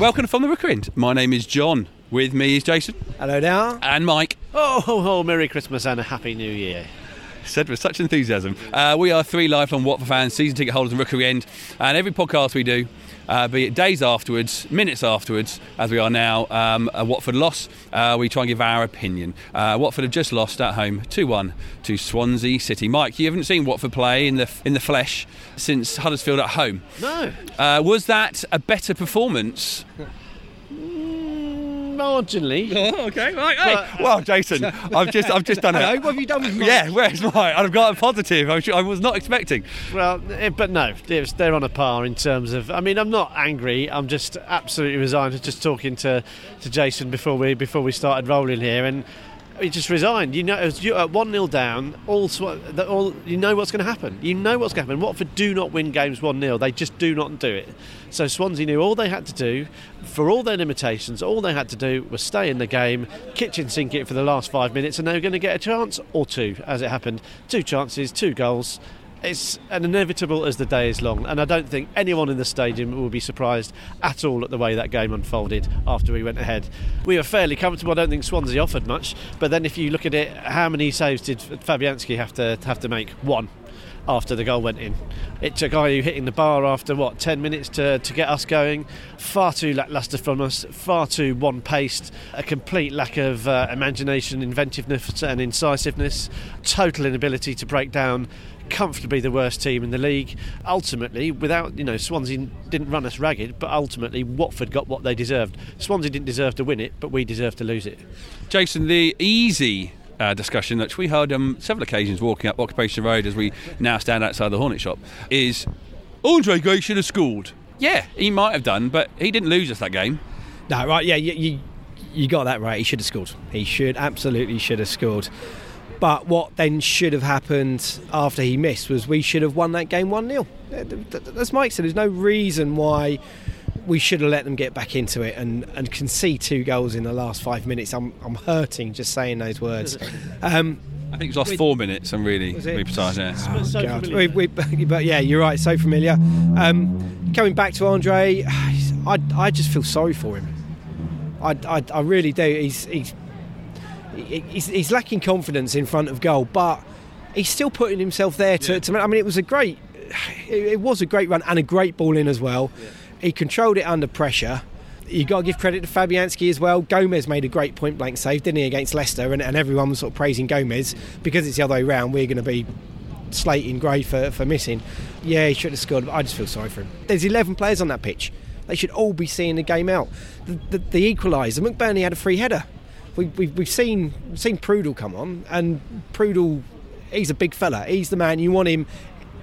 Welcome from the Rookery End. My name is John. With me is Jason Hello now. and Mike. Oh, ho, ho, Merry Christmas and a Happy New Year. Said with such enthusiasm. Uh, we are three lifelong Watford fans, season ticket holders in Rookery End, and every podcast we do, uh, be it days afterwards, minutes afterwards, as we are now, um, a Watford loss, uh, we try and give our opinion. Uh, Watford have just lost at home 2-1 to Swansea City. Mike, you haven't seen Watford play in the in the flesh since Huddersfield at home. No, Uh, was that a better performance? Marginally. Oh, okay, right. But- well, Jason, I've just I've just done it. what have you done with Mike? Yeah, where's mine? I've got a positive. Sure, I was not expecting. Well, eh, but no, was- they're on a par in terms of. I mean, I'm not angry. I'm just absolutely resigned. Was just talking to, to Jason before we before we started rolling here, and he just resigned. You know, at uh, one 0 down. All, all you know what's going to happen. You know what's going to happen. Watford do not win games one 0 They just do not do it. So Swansea knew all they had to do, for all their limitations, all they had to do was stay in the game, kitchen sink it for the last five minutes, and they were going to get a chance or two, as it happened. Two chances, two goals. It's an inevitable as the day is long, and I don't think anyone in the stadium will be surprised at all at the way that game unfolded after we went ahead. We were fairly comfortable. I don't think Swansea offered much, but then if you look at it, how many saves did Fabianski have to have to make? One after the goal went in. It took Ayew hitting the bar after what 10 minutes to, to get us going. Far too lacklustre from us, far too one paced, a complete lack of uh, imagination, inventiveness, and incisiveness, total inability to break down. Comfortably the worst team in the league. Ultimately, without you know, Swansea didn't run us ragged, but ultimately Watford got what they deserved. Swansea didn't deserve to win it, but we deserved to lose it. Jason, the easy uh, discussion that we heard on several occasions walking up Occupation Road as we now stand outside the Hornet shop is Andre Gray should have scored. Yeah, he might have done, but he didn't lose us that game. No, right, yeah, you, you, you got that right. He should have scored. He should, absolutely should have scored. But what then should have happened after he missed was we should have won that game 1 0. As Mike said, there's no reason why we should have let them get back into it and, and concede two goals in the last five minutes. I'm, I'm hurting just saying those words. Um, I think it was lost four minutes, I'm really, Was to it? be precise, yeah. so God. We, we, but yeah, you're right. So familiar. Um, coming back to Andre, I, I just feel sorry for him. I, I, I really do. He's, he's he's he's lacking confidence in front of goal, but he's still putting himself there to. to I mean, it was a great, it, was a great run and a great ball in as well. He controlled it under pressure. You got to give credit to Fabianski as well. Gomes made a great point blank save, didn't he, against Leicester? And, and everyone was sort of praising Gomes because it's the other way around. We're going to be slating Gray for, for missing. Yeah, he should have scored, but I just feel sorry for him. There's 11 players on that pitch. They should all be seeing the game out. The, the, the equaliser, McBurney had a free header. We, we, we've seen seen Prödl come on, and Prödl, he's a big fella. He's the man you want him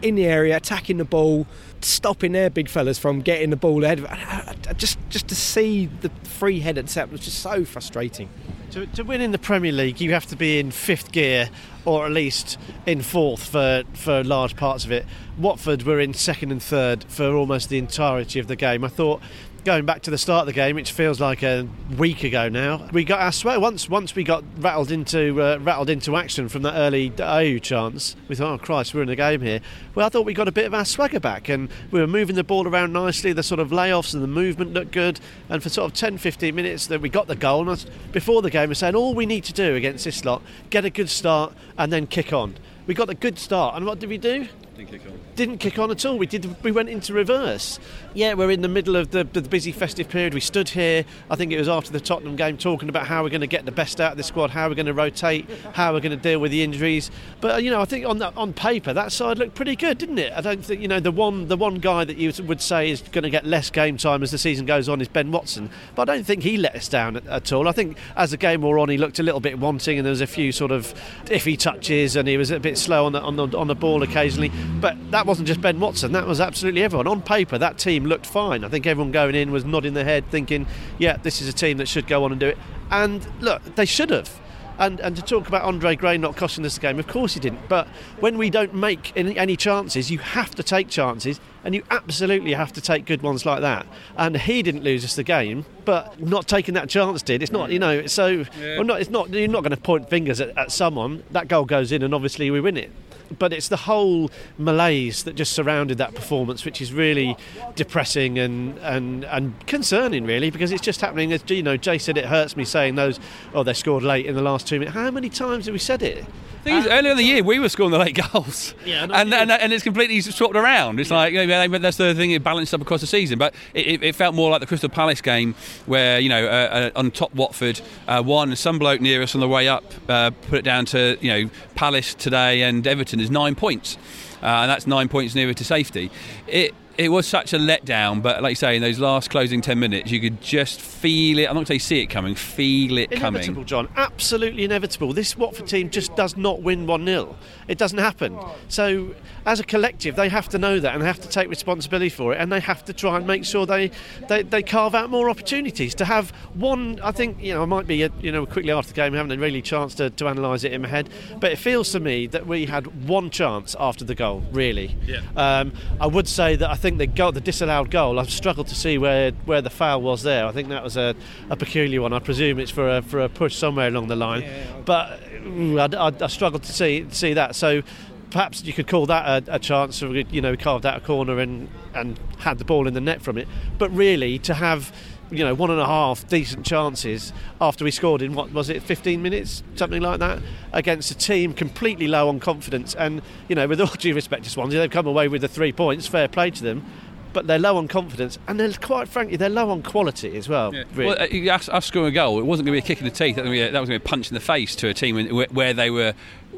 in the area, attacking the ball, stopping their big fellas from getting the ball ahead. of- uh, uh, Just just to see the free headed set was just so frustrating. To, to win in the Premier League, you have to be in fifth gear or at least in fourth for, for large parts of it. Watford were in second and third for almost the entirety of the game. I thought, going back to the start of the game, which feels like a week ago now, we got our sway. Once once we got rattled into uh, rattled into action from that early Ayew chance, we thought, oh Christ, we're in the game here. Well, I thought we got a bit of our swagger back and we were moving the ball around nicely. The sort of layoffs and the movement looked good. And for sort of 10 15 minutes that we got the goal, and before the game, we were saying all we need to do against this lot, get a good start and then kick on. We got a good start, and what did we do? Didn't kick on. Didn't kick on at all. We did. We went into reverse. Yeah, we're in the middle of the, the busy festive period. We stood here. I think it was after the Tottenham game, talking about how we're going to get the best out of the squad, how we're going to rotate, how we're going to deal with the injuries. But uh, you know, I think on that, on paper that side looked pretty good, didn't it? I don't think you know the one the one guy that you would say is going to get less game time as the season goes on is Ben Watson. But I don't think he let us down at, at all. I think as the game wore on, he looked a little bit wanting, and there was a few sort of iffy touches, and he was a bit slow on the on the, on the ball occasionally. But that wasn't just Ben Watson. That was absolutely everyone. On paper, that team looked fine. I think everyone going in was nodding their head, thinking, "Yeah, this is a team that should go on and do it." And look, they should have. And, and to talk about Andre Gray not costing us the game, of course he didn't. But when we don't make any, any chances, you have to take chances and you absolutely have to take good ones like that. And he didn't lose us the game, but not taking that chance did. It's not, you know, so well, not, it's not. You're not going to point fingers at, at someone. That goal goes in, and obviously we win it but it's the whole malaise that just surrounded that performance, which is really depressing and, and, and concerning, really, because it's just happening. As you know, Jay said, it hurts me saying those. Oh, they scored late in the last two minutes. How many times have we said it? Thing is, earlier in the year, we were scoring the late goals, Yeah, know and, and and it's completely swapped around. It's like you know, that's the thing; it balanced up across the season. But it, it, felt more like the Crystal Palace game, where you know, uh, uh, on top Watford, uh, one some bloke near us on the way up uh, put it down to you know Palace today and Everton is nine points, uh, and that's nine points nearer to safety. It it was such a letdown, but like you say, in those last closing ten minutes, you could just feel it. I'm not going to say see it coming, feel it Inevitable, coming. Inevitable, John. Absolutely inevitable. This Watford team just does not win 1 0. It doesn't happen. So, as a collective, they have to know that and they have to take responsibility for it and they have to try and make sure they, they, they carve out more opportunities. To have one, I think, you know, I might be, uh, you know, quickly after the game, having a really chance to, to analyse it in my head, but it feels to me that we had one chance after the goal, really. Yeah. Um, I would say that I think the goal, the disallowed goal, I've struggled to see where, where the foul was there. I think that was a, a peculiar one. I presume it's for a, for a push somewhere along the line. But ooh, I, I, I struggled to see see that. So perhaps you could call that a, a chance. Of, you know, carved out a corner and, and had the ball in the net from it. But really, to have you know one and a half decent chances after we scored in what was it 15 minutes something like that against a team completely low on confidence and you know with all due respect to Swansea they've come away with the three points fair play to them but they're low on confidence and they're quite frankly they're low on quality as well really. Well, uh, us scoring a goal, it wasn't going to be a kick in the teeth. That was going to be a, that was going to be a punch in the face to a team where they were,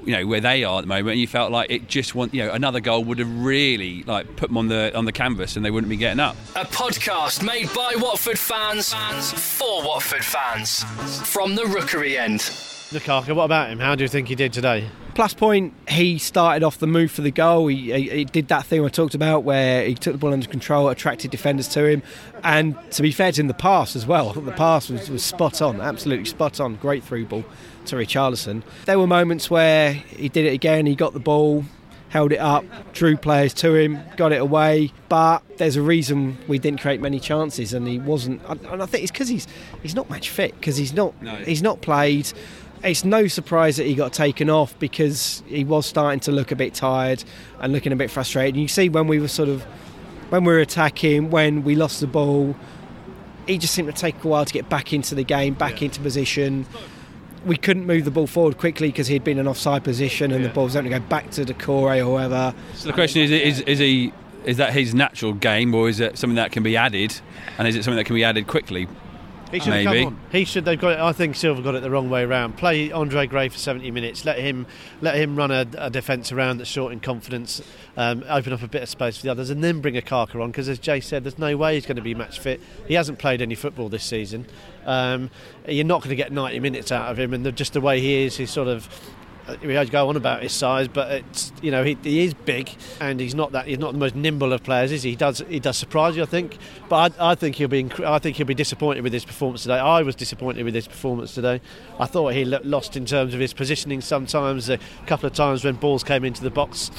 you know, where they are at the moment. And you felt like it just want, you know, another goal would have really like put them on the on the canvas, and they wouldn't be getting up. A podcast made by Watford fans for Watford fans. From the Rookery end. Okaka what about him how do you think he did today Plus point, he started off the move for the goal. He, he, he did that thing I talked about where he took the ball under control, attracted defenders to him. And to be fair to him, the pass as well. I thought the pass was, was spot on, absolutely spot on. Great through ball to Richarlison. There were moments where he did it again, he got the ball, held it up, drew players to him, got it away. But there's a reason we didn't create many chances, and he wasn't. And I think it's because he's he's not match fit because he's not No. he's not played. It's no surprise that he got taken off because he was starting to look a bit tired and looking a bit frustrated. You see when we were sort of when we were attacking, when we lost the ball, he just seemed to take a while to get back into the game, back into position. We couldn't move the ball forward quickly because he'd been in an offside position and the ball was only going to go back to Doucouré or whoever. So the question is, is, is he is that his natural game, or is it something that can be added, and is it something that can be added quickly? He should have Maybe. come on. He should. They've got. It, I think Silva got it the wrong way around. Play Andre Gray for 70 minutes. Let him. Let him run a, a defence around that's short in confidence. Um, open up a bit of space for the others, and then bring Okaka on. Because as Jay said, there's no way he's going to be match fit. He hasn't played any football this season. Um, you're not going to get 90 minutes out of him, and the, just the way he is, he's sort of. We go on about his size, but it's you know he, he is big and he's not that he's not the most nimble of players, is he? He does he does surprise you, I think. But I, I think he'll be inc- I think he'll be disappointed with his performance today. I was disappointed with his performance today. I thought he lo- lost in terms of his positioning. Sometimes a couple of times when balls came into the box.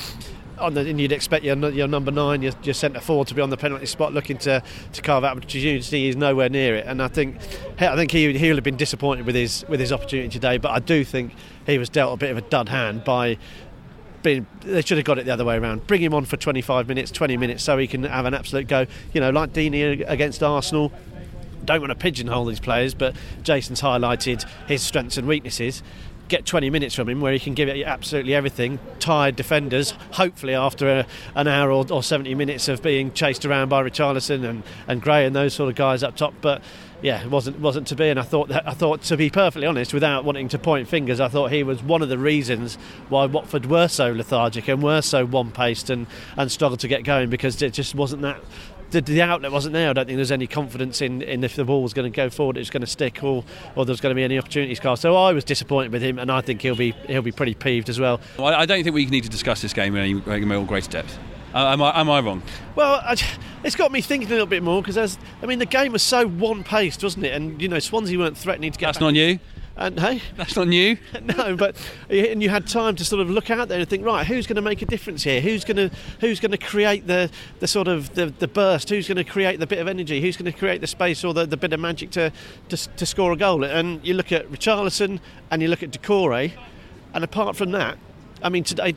On the, and you'd expect your, your number nine, your, your centre forward, to be on the penalty spot, looking to, to carve out an opportunity. He's nowhere near it, and I think I think he he will have been disappointed with his with his opportunity today. But I do think he was dealt a bit of a dud hand by been, they should have got it the other way around. Bring him on for 25 minutes, 20 minutes, so he can have an absolute go. You know, like Deeney against Arsenal. Don't want to pigeonhole these players, but Jason's highlighted his strengths and weaknesses. Get 20 minutes from him where he can give it absolutely everything. Tired defenders, hopefully after a, an hour or, or 70 minutes of being chased around by Richarlison and, and Gray and those sort of guys up top. But yeah, it wasn't wasn't to be. And I thought that, I thought to be perfectly honest, without wanting to point fingers, I thought he was one of the reasons why Watford were so lethargic and were so one-paced and, and struggled to get going because it just wasn't that. The, the outlet wasn't there. I don't think there's any confidence in, in if the ball was going to go forward, it was going to stick, or or there was going to be any opportunities cast. So I was disappointed with him, and I think he'll be he'll be pretty peeved as well. Well, I don't think we need to discuss this game in any all great depth. Uh, am, I, am I wrong? Well, I, it's got me thinking a little bit more because I mean the game was so one-paced, wasn't it? And you know Swansea weren't threatening to get That's back not on you. And hey, That's not new. no, but and you had time to sort of look out there and think, right, who's going to make a difference here? Who's going to who's going to create the the sort of the, the burst? Who's going to create the bit of energy? Who's going to create the space or the, the bit of magic to, to to score a goal? And you look at Richarlison and you look at Doucouré, and apart from that, I mean, today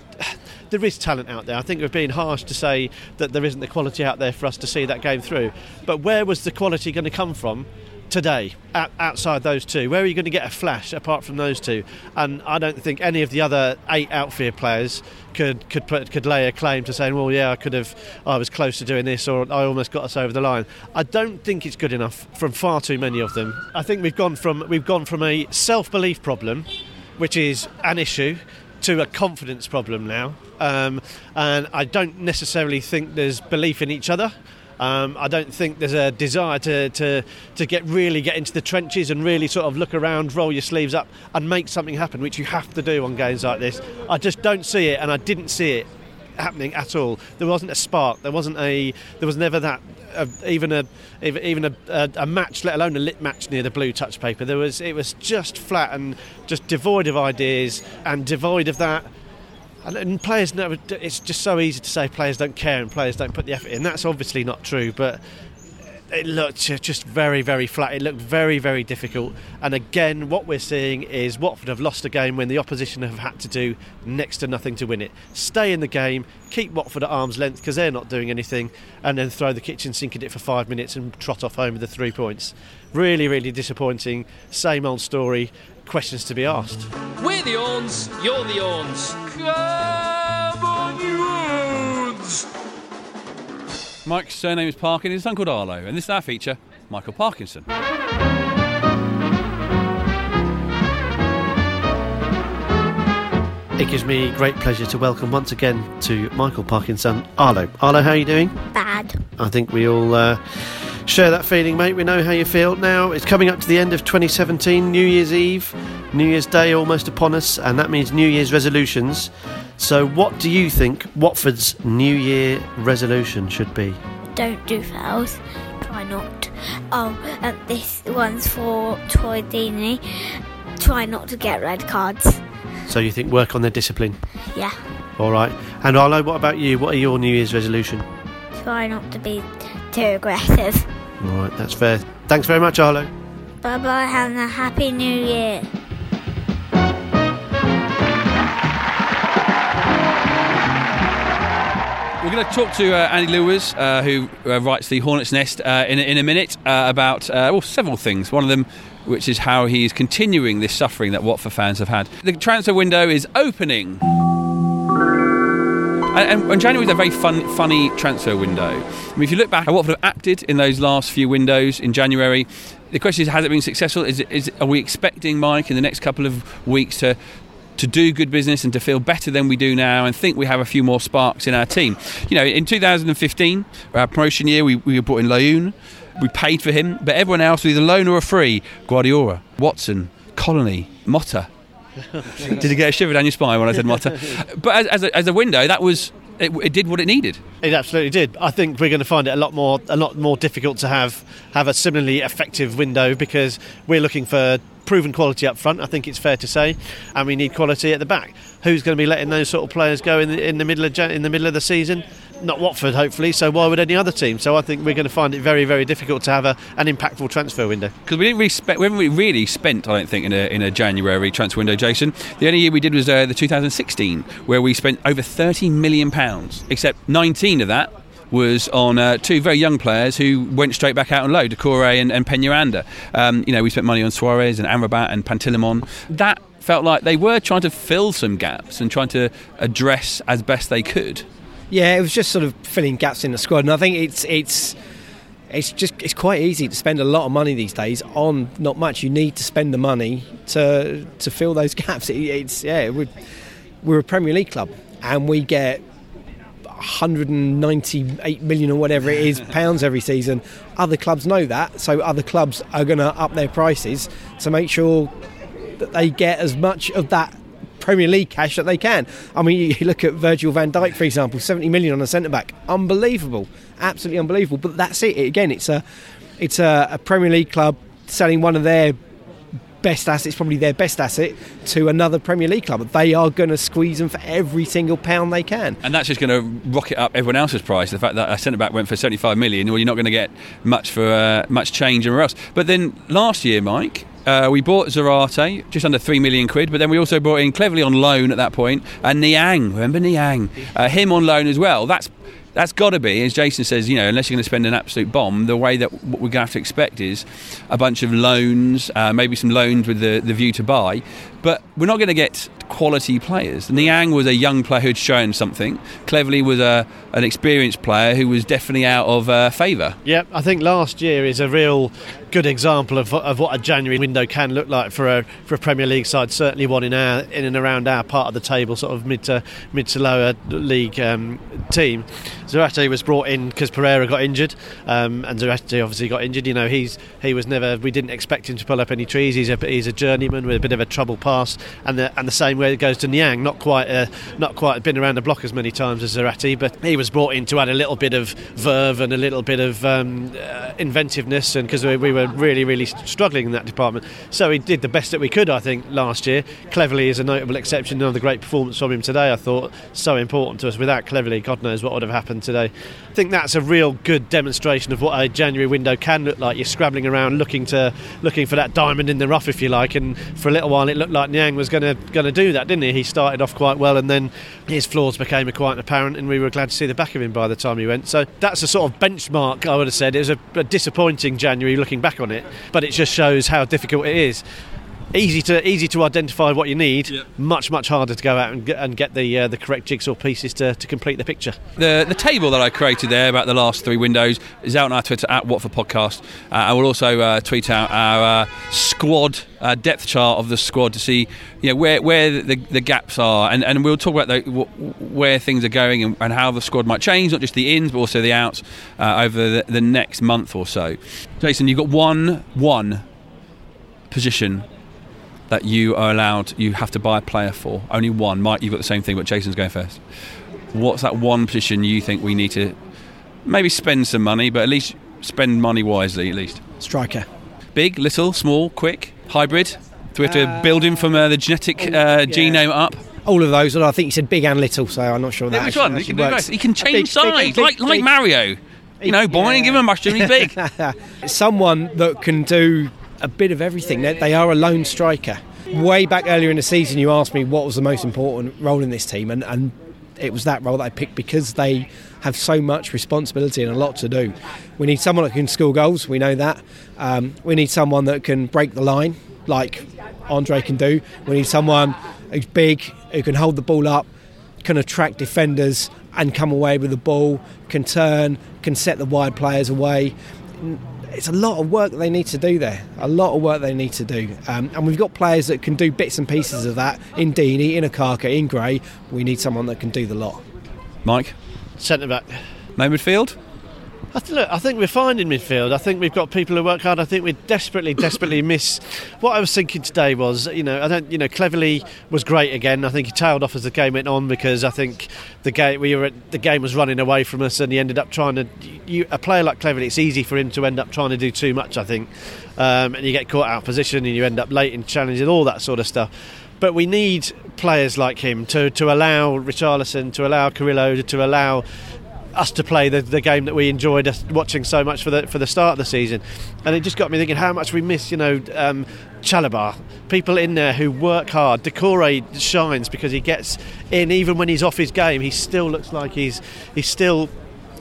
there is talent out there. I think we're being harsh to say that there isn't the quality out there for us to see that game through. But where was the quality going to come from? Today, out- outside those two, where are you going to get a flash apart from those two? And I don't think any of the other eight outfield players could could put, could lay a claim to saying, well, yeah, I could have, I was close to doing this, or I almost got us over the line. I don't think it's good enough from far too many of them. I think we've gone from we've gone from a self belief problem, which is an issue, to a confidence problem now. Um, and I don't necessarily think there's belief in each other. Um, I don't think there's a desire to, to, to get really get into the trenches and really sort of look around, roll your sleeves up, and make something happen, which you have to do on games like this. I just don't see it, and I didn't see it happening at all. There wasn't a spark. There wasn't a. There was never that. Uh, even a even a, a, a match, let alone a lit match near the blue touch paper. There was it was just flat and just devoid of ideas and devoid of that. And, players never. It's just so easy to say players don't care and players don't put the effort in. That's obviously not true, but it looked just very, very flat. It looked very, very difficult. And again, what we're seeing is Watford have lost a game when the opposition have had to do next to nothing to win it. Stay in the game, keep Watford at arm's length because they're not doing anything, and then throw the kitchen sink at it for five minutes and trot off home with the three points. Really, really disappointing. Same old story. Questions to be asked. We're the Orns, you're the Orns. Come on, you! Mike's surname is Parkin. His son called Arlo, and this is our feature, Michael Parkinson. It gives me great pleasure to welcome once again to Michael Parkinson, Arlo. Arlo, how are you doing? Bad. I think we all uh, share that feeling, mate. We know how you feel now. It's coming up to the end of 2017, New Year's Eve, New Year's Day almost upon us, and that means New Year's resolutions. So, what do you think Watford's New Year resolution should be? Don't do fouls. Try not. Oh, and this one's for Troy Deeney. Try not to get red cards. So, you think work on their discipline? Yeah. All right. And Arlo, what about you? What are your New Year's resolution? Try not to be too aggressive. All right, that's fair. Thanks very much, Arlo. Bye bye and a happy new year. Going to talk to uh, Andy Lewis, uh, who uh, writes the Hornet's Nest, uh, in, in a minute uh, about uh, well several things. One of them, which is how he is continuing this suffering that Watford fans have had. The transfer window is opening. And, and, January is a very fun, funny transfer window. I mean, if you look back at what Watford have acted in those last few windows in January, the question is, has it been successful? Is are we expecting Mike in the next couple of weeks to to do good business and to feel better than we do now and think we have a few more sparks in our team? You know, in 2015, our promotion year, we, we brought in Layún. We paid for him, but everyone else was either loan or free. Guardiola, Watson, Colony, Motta. Did you get a shiver down your spine when I said Motta? But as, as, a, as a window, that was it, it did what it needed. It absolutely did. I think we're going to find it a lot more a lot more difficult to have have a similarly effective window because we're looking for proven quality up front. I think it's fair to say, and we need quality at the back. Who's going to be letting those sort of players go in the, in the middle of in the middle of the season? Not Watford, hopefully. So why would any other team? So I think we're going to find it very very difficult to have a, an impactful transfer window. because we didn't really spend, we haven't really- really spent, I don't think, in a, in a January transfer window, Jason. The only year we did was uh, the 2016, where we spent over 30 million pounds, except 19 of that was on uh, two very young players who went straight back out on loan, Doucouré and, and Peñaranda. Um, you know, we spent money on Suarez and Amrabat and Pantilimon. That felt like they were trying to fill some gaps and trying to address as best they could. Yeah, it was just sort of filling gaps in the squad, and I think it's it's it's just it's quite easy to spend a lot of money these days on not much. You need to spend the money to to fill those gaps. It, it's yeah, we're, we're a Premier League club, and we get 198 million or whatever it is pounds every season. Other clubs know that, so other clubs are going to up their prices to make sure that they get as much of that Premier League cash that they can. I mean, you look at Virgil van Dijk, for example, 70 million on a centre back, unbelievable, absolutely unbelievable. But that's it. Again, it's a it's a, a Premier League club selling one of their best assets, probably their best asset to another Premier League club. They are going to squeeze them for every single pound they can. And that's just going to rocket up everyone else's price. The fact that a centre back went for 75 million, well, you're not going to get much for uh, much change anywhere else. But then last year, Mike, uh, we bought Zarate, just under three million quid, but then we also brought in Cleverley on loan at that point, and Niang. Remember Niang? Uh, him on loan as well. That's that's got to be, as Jason says, you know, unless you're going to spend an absolute bomb, the way that what we're going to have to expect is a bunch of loans, uh, maybe some loans with the, the view to buy. But we're not going to get quality players. Niang was a young player who'd shown something. Cleverley was a, an experienced player who was definitely out of uh, favour. Yep, I think last year is a real good example of, of what a January window can look like for a for a Premier League side. Certainly one in our in and around our part of the table, sort of mid to mid to lower league um, team. Zarate was brought in because Pereyra got injured, um, and Zarate obviously got injured. You know, he's he was never. We didn't expect him to pull up any trees. He's a he's a journeyman with a bit of a trouble pass, and the and the same way it goes to Niang. Not quite uh, not quite been around the block as many times as Zarate, but he was brought in to add a little bit of verve and a little bit of um, uh, inventiveness, and because we, we were really really struggling in that department, so he did the best that we could. I think last year. Cleverley is a notable exception. Another great performance from him today. I thought so important to us. Without Cleverley, God knows what would have happened today. I think that's a real good demonstration of what a January window can look like. You're scrabbling around looking to looking for that diamond in the rough, if you like. And for a little while, it looked like Niang was going to going to do that, didn't he? He started off quite well, and then his flaws became quite apparent, and we were glad to see the back of him by the time he went. So that's a sort of benchmark. I would have said it was a, a disappointing January looking back on it, but it just shows how difficult it is easy to easy to identify what you need. Yeah. Much much harder to go out and get, and get the uh, the correct jigsaw pieces to, to complete the picture. The the table that I created there about the last three windows is out on our Twitter at Watford Podcast. Uh, I will also uh, tweet out our uh, squad uh, depth chart of the squad to see you know where where the, the gaps are, and, and we'll talk about the, wh- where things are going and, and how the squad might change, not just the ins but also the outs uh, over the, the next month or so. Jason, you've got one one position that you are allowed, you have to buy a player for. Only one. Mike, you've got the same thing, but Jason's going first. What's that one position you think we need to maybe spend some money, but at least spend money wisely, at least? Striker. Big, little, small, quick, hybrid? Do we have to build him from uh, the genetic uh, genome up? All of those, I think you said big and little, so I'm not sure that Which actually, one? He can, works. he can change Big- big- size, big- like, like big- Mario. You know, boy, Yeah. give him a mushroom, he's big. Someone that can do a bit of everything. They, they are a lone striker. Way back earlier in the season, you asked me what was the most important role in this team, and, and it was that role that I picked because they have so much responsibility and a lot to do. We need someone that can score goals, we know that. Um, we need someone that can break the line, like Andre can do. We need someone who's big, who can hold the ball up, can attract defenders and come away with the ball, can turn, can set the wide players away. It's a lot of work that they need to do there. A lot of work they need to do. Um, and we've got players that can do bits and pieces of that in Deeney, in Okaka, in Gray. We need someone that can do the lot. Mike, Centre back. no midfield? I th- look, I think we're fine in midfield. I think we've got people who work hard. I think we desperately, desperately miss. What I was thinking today was, you know, I don't, you know, Cleverley was great again. I think he tailed off as the game went on because I think the game we were at, the game was running away from us, and he ended up trying to. You, a player like Cleverley, it's easy for him to end up trying to do too much. I think, um, and you get caught out of position, and you end up late in challenges, all that sort of stuff. But we need players like him to, to allow Richarlison, to allow Carrillo, to allow us to play the, the game that we enjoyed watching so much for the for the start of the season, and it just got me thinking how much we miss, you know, um, Chalobah, people in there who work hard. Doucouré shines because he gets in even when he's off his game. He still looks like he's he's still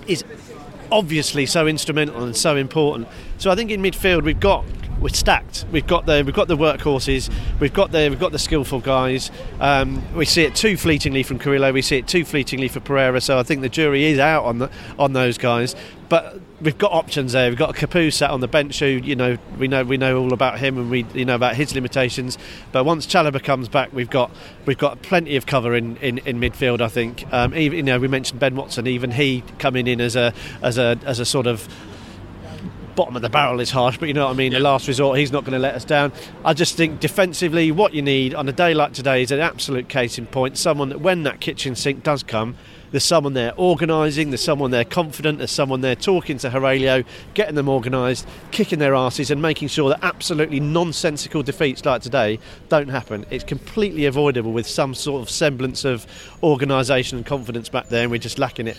is obviously so instrumental and so important. So I think in midfield we've got we're stacked. We've got the we've got the workhorses. We've got the we've got the skillful guys. Um, we see it too fleetingly from Carrillo. We see it too fleetingly for Pereyra. So I think the jury is out on the on those guys. But we've got options there. We've got Capoue sat on the bench who you know we know we know all about him and we you know about his limitations. But once Chalobah comes back, we've got we've got plenty of cover in, in, in midfield. I think. Um, even you know we mentioned Ben Watson. Even he coming in as a as a as a sort of bottom of the barrel is harsh, but you know what I mean. The last resort, he's not going to let us down. I just think defensively, what you need on a day like today is an absolute case in point. Someone that, when that kitchen sink does come, there's someone there organising, there's someone there confident, there's someone there talking to Heurelho, getting them organised, kicking their asses, and making sure that absolutely nonsensical defeats like today don't happen. It's completely avoidable with some sort of semblance of organisation and confidence back there, and we're just lacking it.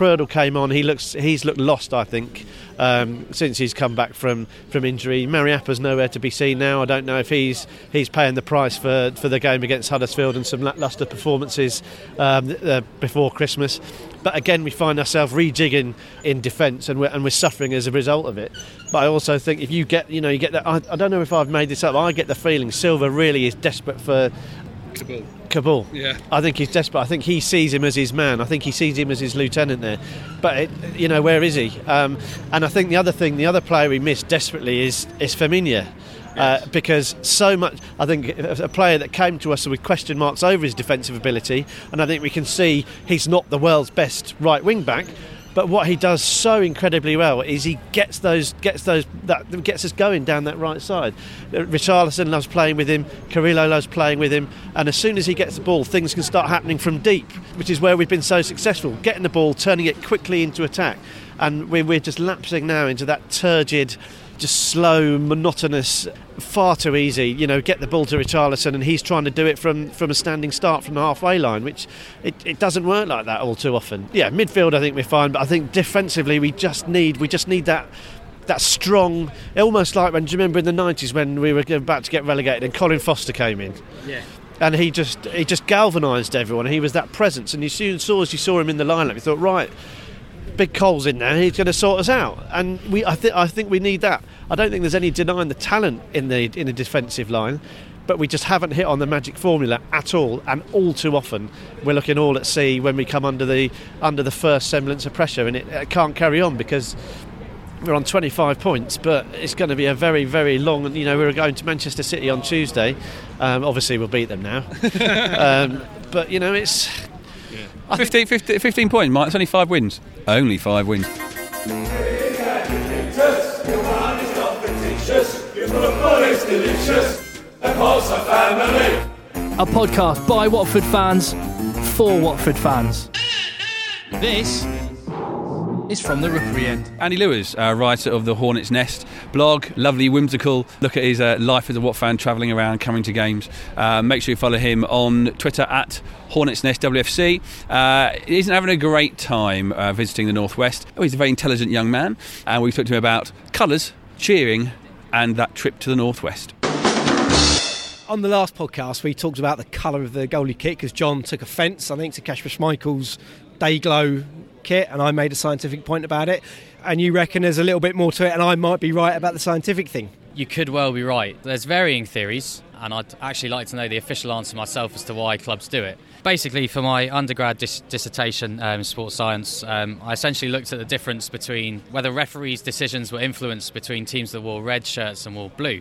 Prödl came on. He looks he's looked lost, I think, um, since he's come back from, from injury. Mariappa's nowhere to be seen now. I don't know if he's he's paying the price for, for the game against Huddersfield and some lacklustre performances um, uh, before Christmas. But again, we find ourselves rejigging in defence, and we're and we're suffering as a result of it. But I also think if you get you know you get that I, I don't know if I've made this up. I get the feeling Silva really is desperate for Kaboul. Kaboul. Yeah. I think he's desperate. I think he sees him as his man. I think he sees him as his lieutenant there. But it, you know, where is he? Um, and I think the other thing, the other player we missed desperately is is Femenía. Uh, because so much, I think a player that came to us with question marks over his defensive ability, and I think we can see he's not the world's best right wing back, but what he does so incredibly well is he gets those gets those that gets us going down that right side. Uh, Richarlison loves playing with him. Carrillo loves playing with him. And as soon as he gets the ball, things can start happening from deep, which is where we've been so successful. Getting the ball, turning it quickly into attack, and we're, we're just lapsing now into that turgid just slow, monotonous, far too easy. You know, get the ball to Richarlison, and he's trying to do it from, from a standing start from the halfway line, which it, it doesn't work like that all too often. Yeah, midfield I think we're fine, but I think defensively we just need we just need that that strong, almost like when do you remember in the nineties when we were about to get relegated and Colin Foster came in. Yeah. And he just he just galvanised everyone. He was that presence, and you soon saw as you saw him in the lineup, you thought, right, big Cole's in there. He's going to sort us out, and we I think I think we need that. I don't think there's any denying the talent in the in the defensive line, but we just haven't hit on the magic formula at all. And all too often, we're looking all at sea when we come under the under the first semblance of pressure, and it, it can't carry on because we're on 25 points, but it's going to be a very, very long. You know, we're going to Manchester City on Tuesday. Um, obviously, we'll beat them now. um, but you know, it's 15, 15, 15 points, Mike. It's only five wins. Only five wins. A podcast by Watford fans for Watford fans. This is from the Rookery End. Andy Lewis, uh, writer of the Hornets Nest blog, lovely, whimsical look at his uh, life as a Wat fan, travelling around, coming to games. Uh, make sure you follow him on Twitter at Hornets Nest WFC. Uh, he's having a great time uh, visiting the Northwest. Oh, he's a very intelligent young man, and we've talked to him about colours, cheering, and that trip to the Northwest. On the last podcast, we talked about the colour of the goalie kit because John took offence, I think, to Kasper Schmeichel's day glow kit, and I made a scientific point about it. And you reckon there's a little bit more to it, and I might be right about the scientific thing. You could well be right. There's varying theories, and I'd actually like to know the official answer myself as to why clubs do it. Basically, for my undergrad dis- dissertation um, in sports science, um, I essentially looked at the difference between whether referees' decisions were influenced between teams that wore red shirts and wore blue.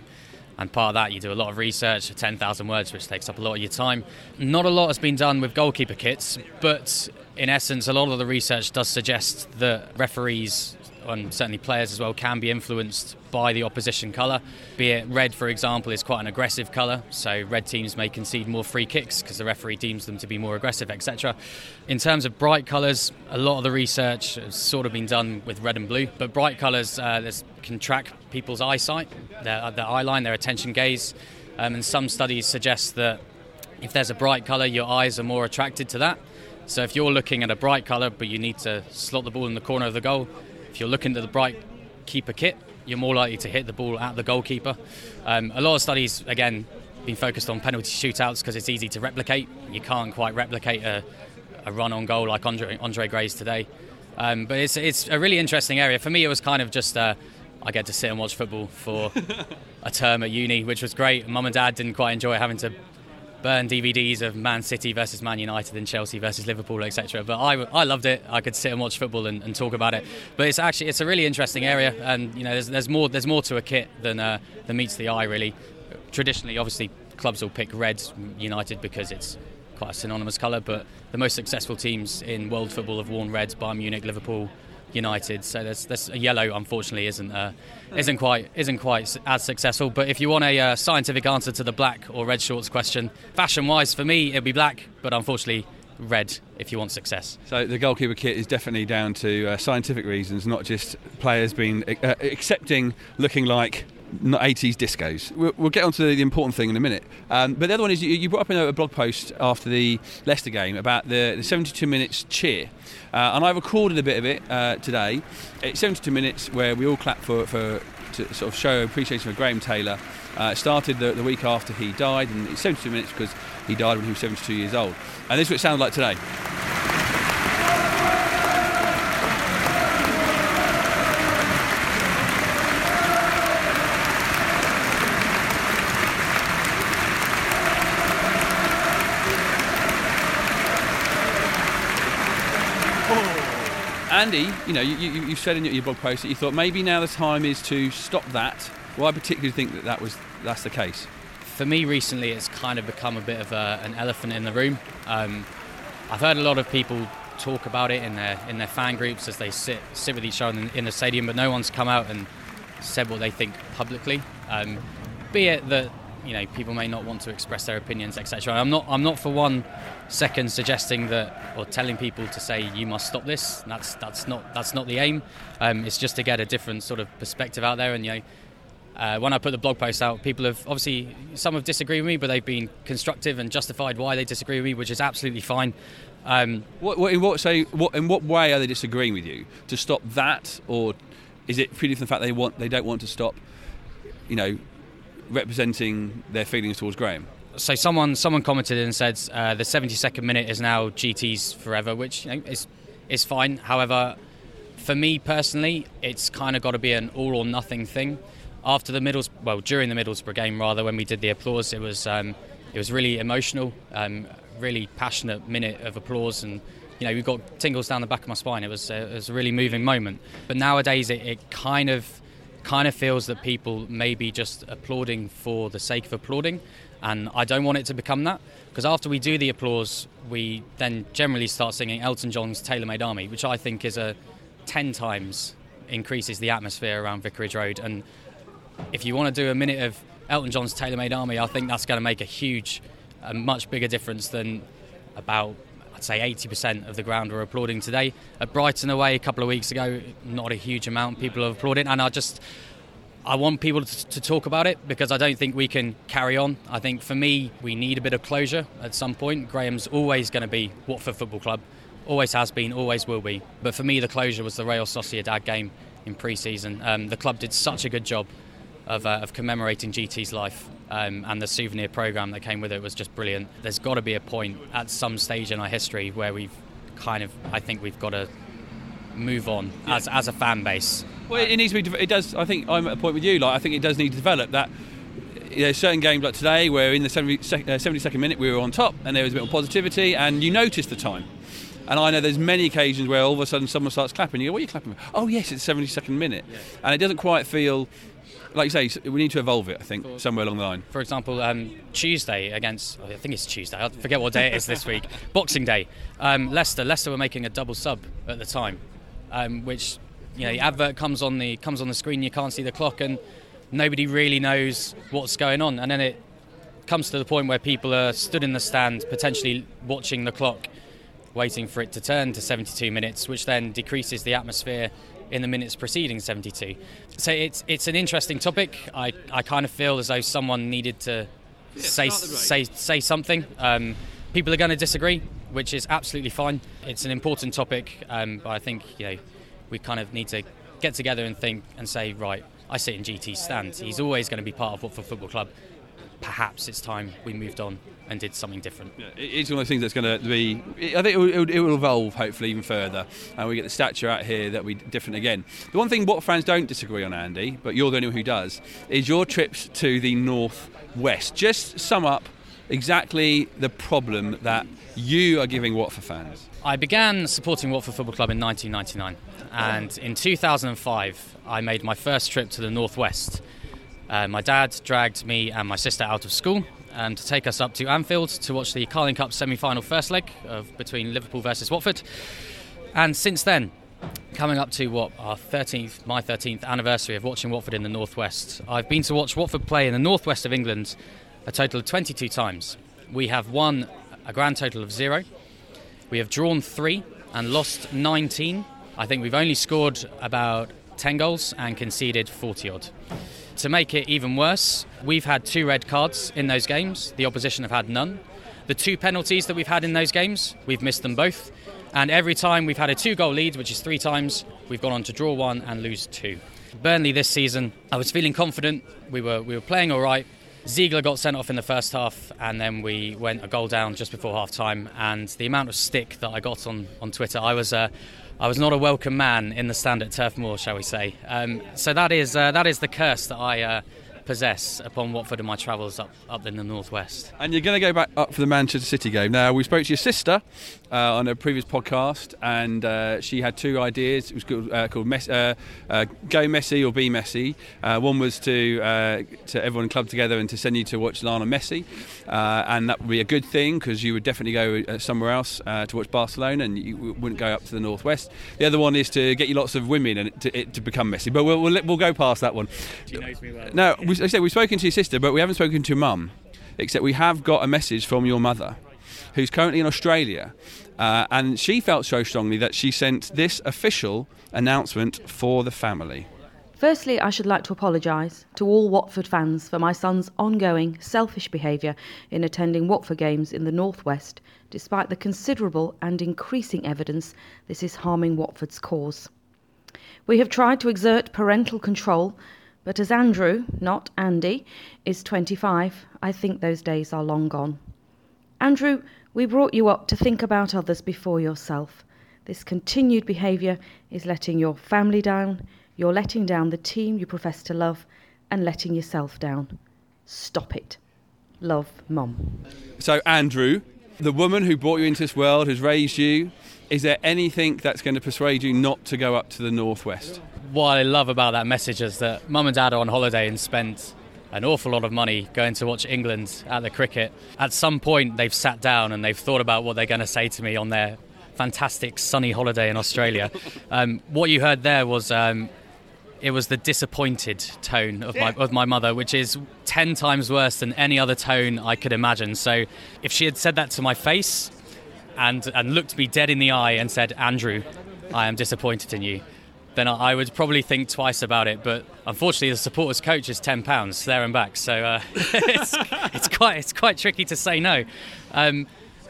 And part of that, you do a lot of research, 10,000 words, which takes up a lot of your time. Not a lot has been done with goalkeeper kits, but in essence, a lot of the research does suggest that referees and certainly players as well can be influenced by the opposition colour. Be it red, for example, is quite an aggressive colour, so red teams may concede more free kicks because the referee deems them to be more aggressive, etc. In terms of bright colours, a lot of the research has sort of been done with red and blue, but bright colours uh, can track people's eyesight, their, their eye line, their attention gaze, um, and some studies suggest that if there's a bright colour, your eyes are more attracted to that. So if you're looking at a bright colour, but you need to slot the ball in the corner of the goal, if you're looking at the bright keeper kit, you're more likely to hit the ball at the goalkeeper. Um, a lot of studies, again, been focused on penalty shootouts because it's easy to replicate. You can't quite replicate a, a run on goal like Andre, Andre Gray's today. Um, but it's, it's a really interesting area. For me, it was kind of just uh, I get to sit and watch football for a term at uni, which was great. Mum and dad didn't quite enjoy having to burn DVDs of Man City versus Man United and Chelsea versus Liverpool, etc. But I, I loved it. I could sit and watch football and, and, talk about it. But it's actually it's a really interesting area, and you know there's, there's more there's more to a kit than uh, than meets the eye really. Traditionally, obviously, clubs will pick red United because it's quite a synonymous colour, but the most successful teams in world football have worn reds: Bayern Munich, Liverpool. United. So there's, a yellow, unfortunately, isn't uh, isn't quite isn't quite as successful. But if you want a uh, scientific answer to the black or red shorts question, fashion-wise, for me, it'd be black. But unfortunately, red if you want success. So the goalkeeper kit is definitely down to uh, scientific reasons, not just players being uh, accepting looking like 80s discos. We'll, we'll, get on to the important thing in a minute. Um, but the other one is you, you, brought up in a blog post after the Leicester game about the, the 72 minutes cheer. Uh, and I recorded a bit of it uh, today. It's 72 minutes where we all clap for, for to sort of show appreciation for Graham Taylor. Uh, started the, the, week after he died, and it's 72 minutes because he died when he was 72 years old. And this is what it sounded like today. Andy, you know, you, you, you said in your blog post that you thought maybe now the time is to stop that. Well, I particularly think that, that was that's the case. For me, recently, it's kind of become a bit of a, an elephant in the room. Um, I've heard a lot of people talk about it in their in their fan groups as they sit sit with each other in, in the stadium, but no one's come out and said what they think publicly. Um, be it that you know people may not want to express their opinions, etc. I'm not I'm not for one second suggesting that or telling people to say you must stop this. That's that's not that's not the aim. Um, it's just to get a different sort of perspective out there. And you know, uh, when I put the blog post out, people have obviously some have disagreed with me, but they've been constructive and justified why they disagree with me, which is absolutely fine. Um, what, what, in what say what in what way are they disagreeing with you to stop that, or is it purely from the fact they want they don't want to stop, you know, representing their feelings towards Graham? So someone someone commented and said uh, the 72nd minute is now GT's forever, which you know, is is fine. However, for me personally, it's kind of got to be an all or nothing thing. After the Middles, well, during the Middlesbrough game, rather, when we did the applause, it was um, it was really emotional, um, really passionate minute of applause, and you know we got tingles down the back of my spine. It was uh, it was a really moving moment. But nowadays, it, it kind of kind of feels that people may be just applauding for the sake of applauding and I don't want it to become that because after we do the applause, we then generally start singing Elton John's Taylor Made Army, which I think is a 10 times increases the atmosphere around Vicarage Road. And if you want to do a minute of Elton John's Taylor Made Army, I think that's going to make a huge, a much bigger difference than about I'd say 80% of the ground were applauding today. At Brighton away a couple of weeks ago, not a huge amount people have applauded, and I just I want people to, to, talk about it because I don't think we can carry on. I think for me, we need a bit of closure at some point. Graham's always going to be Watford Football Club, always has been, always will be. But for me, the closure was the Real Sociedad game in pre season. Um, the club did such a good job of, uh, of commemorating GT's life. Um, and the souvenir program that came with it was just brilliant. There's got to be a point at some stage in our history where we've kind of, I think we've got to move on yeah. as, as a fan base well, it needs to be. It does. I think I'm at a point with you. Like I think it does need to develop that. You know, certain games like today, where in the 70, uh, 72nd minute we were on top, and there was a bit of positivity, and you notice the time. And I know there's many occasions where all of a sudden someone starts clapping. You go, "What are you clapping?" For? Oh, yes, it's the 72nd minute, yeah. and it doesn't quite feel. Like you say, we need to evolve it. I think somewhere along the line. For example, um, Tuesday against I think it's Tuesday. I forget what day it is this week. Boxing Day. Um, Leicester. Leicester were making a double sub at the time, um, which you know, the advert comes on the comes on the screen, you can't see the clock, and nobody really knows what's going on. And then it comes to the point where people are stood in the stand, potentially watching the clock, waiting for it to turn to 72 minutes, which then decreases the atmosphere in the minutes preceding 72. So it's it's an interesting topic. I, I kind of feel as though someone needed to yeah, say say say something. Um, people are going to disagree, which is absolutely fine. It's an important topic, um, but I think you know we kind of need to get together and think and say, right, I sit in GT's stand. He's always going to be part of Watford Football Club. Perhaps it's time we moved on and did something different. Yeah, it's one of those things that's going to be. I think it will, it will, evolve hopefully even further, and we get the stature out here that we different again. The one thing what fans don't disagree on, Andy, but you're the only one who does, is your trips to the north west. Just sum up exactly the problem that you are giving Watford fans. I began supporting Watford Football Club in 1999 and in 2005 I made my first trip to the northwest. Uh, my dad dragged me and my sister out of school um, to take us up to Anfield to watch the Carling Cup semi-final first leg of between Liverpool versus Watford. And since then, coming up to what our 13th, my 13th anniversary of watching Watford in the Northwest. I've been to watch Watford play in the Northwest of England a total of 22 times. We have won a grand total of zero. We have drawn three and lost 19. I think we've only scored about 10 goals and conceded 40 odd. To make it even worse, we've had two red cards in those games. The opposition have had none. The two penalties that we've had in those games, we've missed them both. And every time we've had a two goal lead, which is three times, we've gone on to draw one and lose two. Burnley this season, I was feeling confident. We were, we were playing all right. Ziegler got sent off in the first half, and then we went a goal down just before half time. And the amount of stick that I got on, on Twitter, I was. Uh, I was not a welcome man in the stand at Turf Moor, shall we say? Um, so that is uh, that is the curse that I uh, possess upon Watford in my travels up, up in the northwest. And you're going to go back up for the Manchester City game. Now, we spoke to your sister uh, on a previous podcast, and uh, she had two ideas. It was called, uh, called Mess- uh, uh, Go Messi or Be Messi. Uh, one was to to everyone club together and to send you to watch Lionel Messi, and that would be a good thing because you would definitely go somewhere else to watch Barcelona and you wouldn't go up to the northwest. The other one is to get you lots of women and to, to become Messi, but we'll, we'll, we'll go past that one. She knows me well. No, we, I said we've spoken to your sister, but we haven't spoken to mum. Except we have got a message from your mother, who's currently in Australia, uh, and she felt so strongly that she sent this official announcement for the family. Firstly, I should like to apologise to all Watford fans for my son's ongoing selfish behaviour in attending Watford games in the Northwest, despite the considerable and increasing evidence this is harming Watford's cause. We have tried to exert parental control but as Andrew, not Andy, is 25, I think those days are long gone. Andrew, we brought you up to think about others before yourself. This continued behaviour is letting your family down, you're letting down the team you profess to love, and letting yourself down. Stop it. Love, Mum. So, Andrew, the woman who brought you into this world, who's raised you, is there anything that's going to persuade you not to go up to the northwest? What I love about that message is that mum and dad are on holiday and spent an awful lot of money going to watch England at the cricket. At some point, they've sat down and they've thought about what they're going to say to me on their fantastic sunny holiday in Australia. Um, what you heard there was um, it was the disappointed tone of my of my mother, which is ten times worse than any other tone I could imagine. So, if she had said that to my face and and looked me dead in the eye and said, "Andrew, I am disappointed in you," then I would probably think twice about it. But unfortunately, the supporters coach is ten pounds there and back, so uh, it's, it's quite it's quite tricky to say no. Um,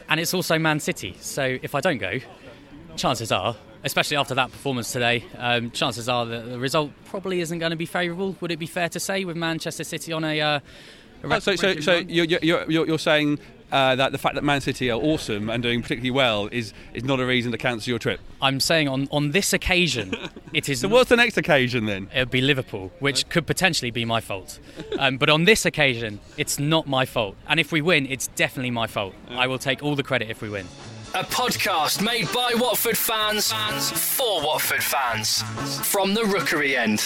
and it's also Man City, so if I don't go, chances are, especially after that performance today, um, chances are that the result probably isn't going to be favourable. Would it be fair to say with Manchester City on a? Uh, oh, so, so, so you're, you're, you're, saying uh, that the fact that Man City are awesome and doing particularly well is, is not a reason to cancel your trip. I'm saying on, on this occasion, it is. so, what's the next occasion then? It would be Liverpool, which could potentially be my fault. Um, but on this occasion, it's not my fault. And if we win, it's definitely my fault. I will take all the credit if we win. A podcast made by Watford fans, fans for Watford fans. From the Rookery end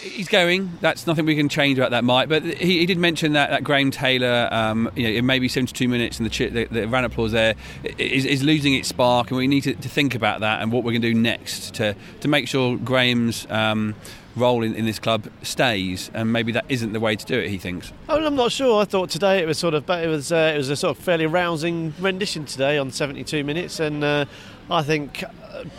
he's going. That's nothing we can change about that, Mike. But he, he did mention that, that Graham Taylor, um, you know, in maybe 72 minutes and the, the, the applause there is, is, losing its spark, and we need to, to, think about that and what we're going to do next to, to make sure Graham's. Um, role in, in this club stays, and maybe that isn't the way to do it. He thinks. I'm not sure. I thought today it was sort of, but it was uh, it was a sort of fairly rousing rendition today on 72 minutes, and uh, I think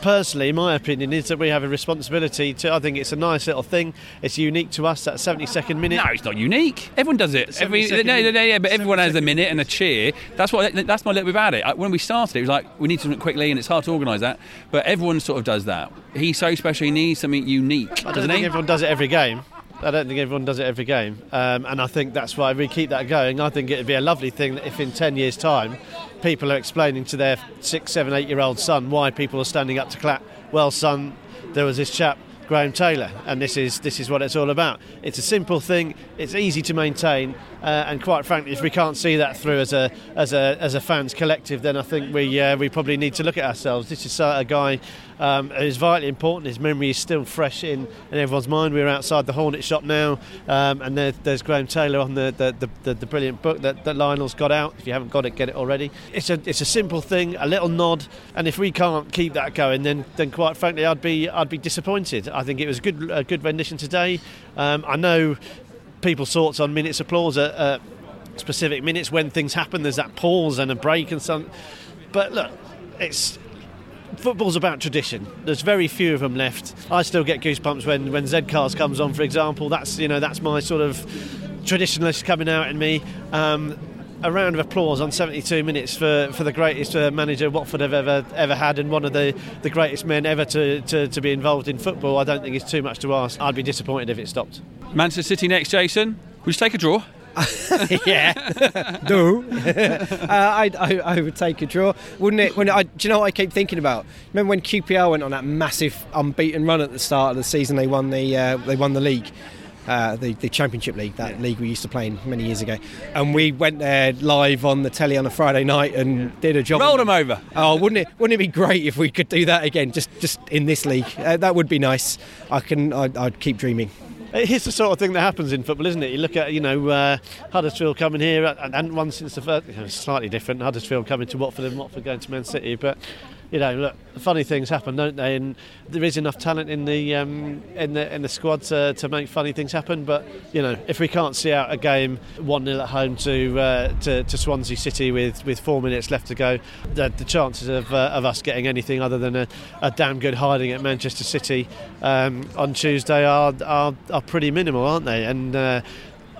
personally, my opinion is that we have a responsibility to. I think it's a nice little thing. It's unique to us. That 72nd minute. No, it's not unique. Everyone does it. Every, no, no, no, yeah, but everyone has a minute and a cheer. That's what. That's my little bit about it. When we started, it was like we need something quickly, and it's hard to organise that. But everyone sort of does that. He's so special. He needs something unique. I don't think he? everyone does it every game. I don't think everyone does it every game, um, and I think that's why we keep that going. I think it'd be a lovely thing if in 10 years' time people are explaining to their six, seven, eight year old son why people are standing up to clap. Well, son, there was this chap Graham Taylor, and this is this is what it's all about. It's a simple thing. It's easy to maintain, uh, and quite frankly, if we can't see that through as a as a as a fans collective, then I think we uh, we probably need to look at ourselves. This is a guy um, who's vitally important. His memory is still fresh in, in everyone's mind. We're outside the Hornet shop now, um, and there, there's Graham Taylor on the the, the, the, the brilliant book that, that Lionel's got out. If you haven't got it, get it already. It's a it's a simple thing, a little nod, and if we can't keep that going, then then quite frankly, I'd be I'd be disappointed. I think it was a good a good rendition today. Um, I know people's thoughts on minutes applause at, at specific minutes when things happen. There's that pause and a break and some. But look, it's football's about tradition. There's very few of them left. I still get goosebumps when when Z Cars comes on, for example. That's you know that's my sort of traditionalist coming out in me. Um, a round of applause on 72 minutes for, for the greatest uh, manager Watford have ever ever had and one of the, the greatest men ever to, to, to be involved in football. I don't think it's too much to ask. I'd be disappointed if it stopped. Manchester City next, Jason. Would you take a draw? yeah, no. uh, I, I, I would take a draw, wouldn't it? When I, do you know what I keep thinking about? Remember when QPR went on that massive unbeaten run at the start of the season? They won the uh, they won the league. Uh, the, the Championship League, that league we used to play in many years ago. And we went there live on the telly on a Friday night and yeah. did a job. Rolled them over. Oh, wouldn't it? Wouldn't it be great if we could do that again? Just just in this league, uh, that would be nice. I can. I'd, I'd keep dreaming. It's the sort of thing that happens in football, isn't it? You look at, you know, uh, Huddersfield coming here, and, and one since the first, you know, slightly different. Huddersfield coming to Watford and Watford going to Man City, but you know, look, funny things happen, don't they? And there is enough talent in the um, in the in the squad to, to make funny things happen. But you know, if we can't see out a game one 0 at home to, uh, to, to Swansea City with, with four minutes left to go, the, the chances of, uh, of us getting anything other than a, a damn good hiding at Manchester City um, on Tuesday are, are are pretty minimal, aren't they? And uh,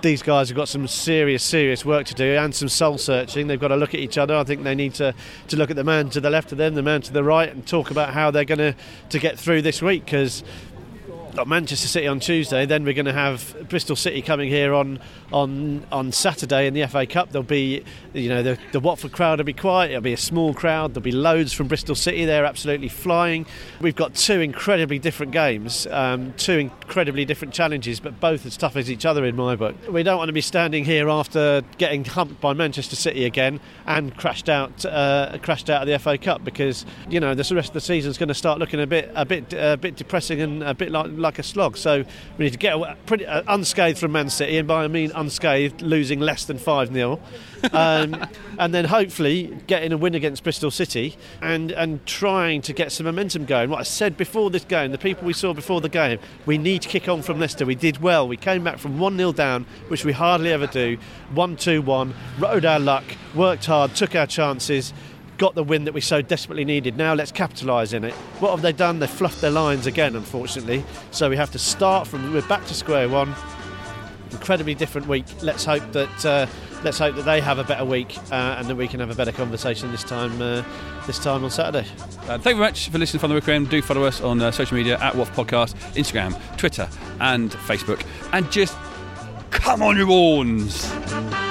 these guys have got some serious, serious work to do and some soul searching. They've got to look at each other. I think they need to, to look at the man to the left of them, the man to the right, and talk about how they're going to to get through this week because Manchester City on Tuesday. Then we're going to have Bristol City coming here on on on Saturday in the FA Cup. There'll be, you know, the, the Watford crowd will be quiet. It'll be a small crowd. There'll be loads from Bristol City. They're absolutely flying. We've got two incredibly different games, um, two incredibly different challenges, but both as tough as each other in my book. We don't want to be standing here after getting humped by Manchester City again and crashed out uh, crashed out of the FA Cup because you know the rest of the season is going to start looking a bit a bit a bit depressing and a bit like like a slog. So we need to get pretty uh, unscathed from Man City, and by I mean unscathed, losing less than five 0 um, and then hopefully getting a win against Bristol City and and trying to get some momentum going. What I said before this game, the people we saw before the game, we need to kick on from Leicester. We did well. We came back from one 0 down, which we hardly ever do. One two one, rode our luck, worked hard, took our chances got the win that we so desperately needed. Now let's capitalise in it. What have they done? They've fluffed their lines again, unfortunately. So we have to start from. We're back to square one. Incredibly different week. Let's hope that. Uh, let's hope that they have a better week uh, and that we can have a better conversation this time. Uh, this time on Saturday. Uh, thank you very much for listening from the End. Do follow us on uh, social media at Waff Podcast, Instagram, Twitter, and Facebook. And just come on, your horns.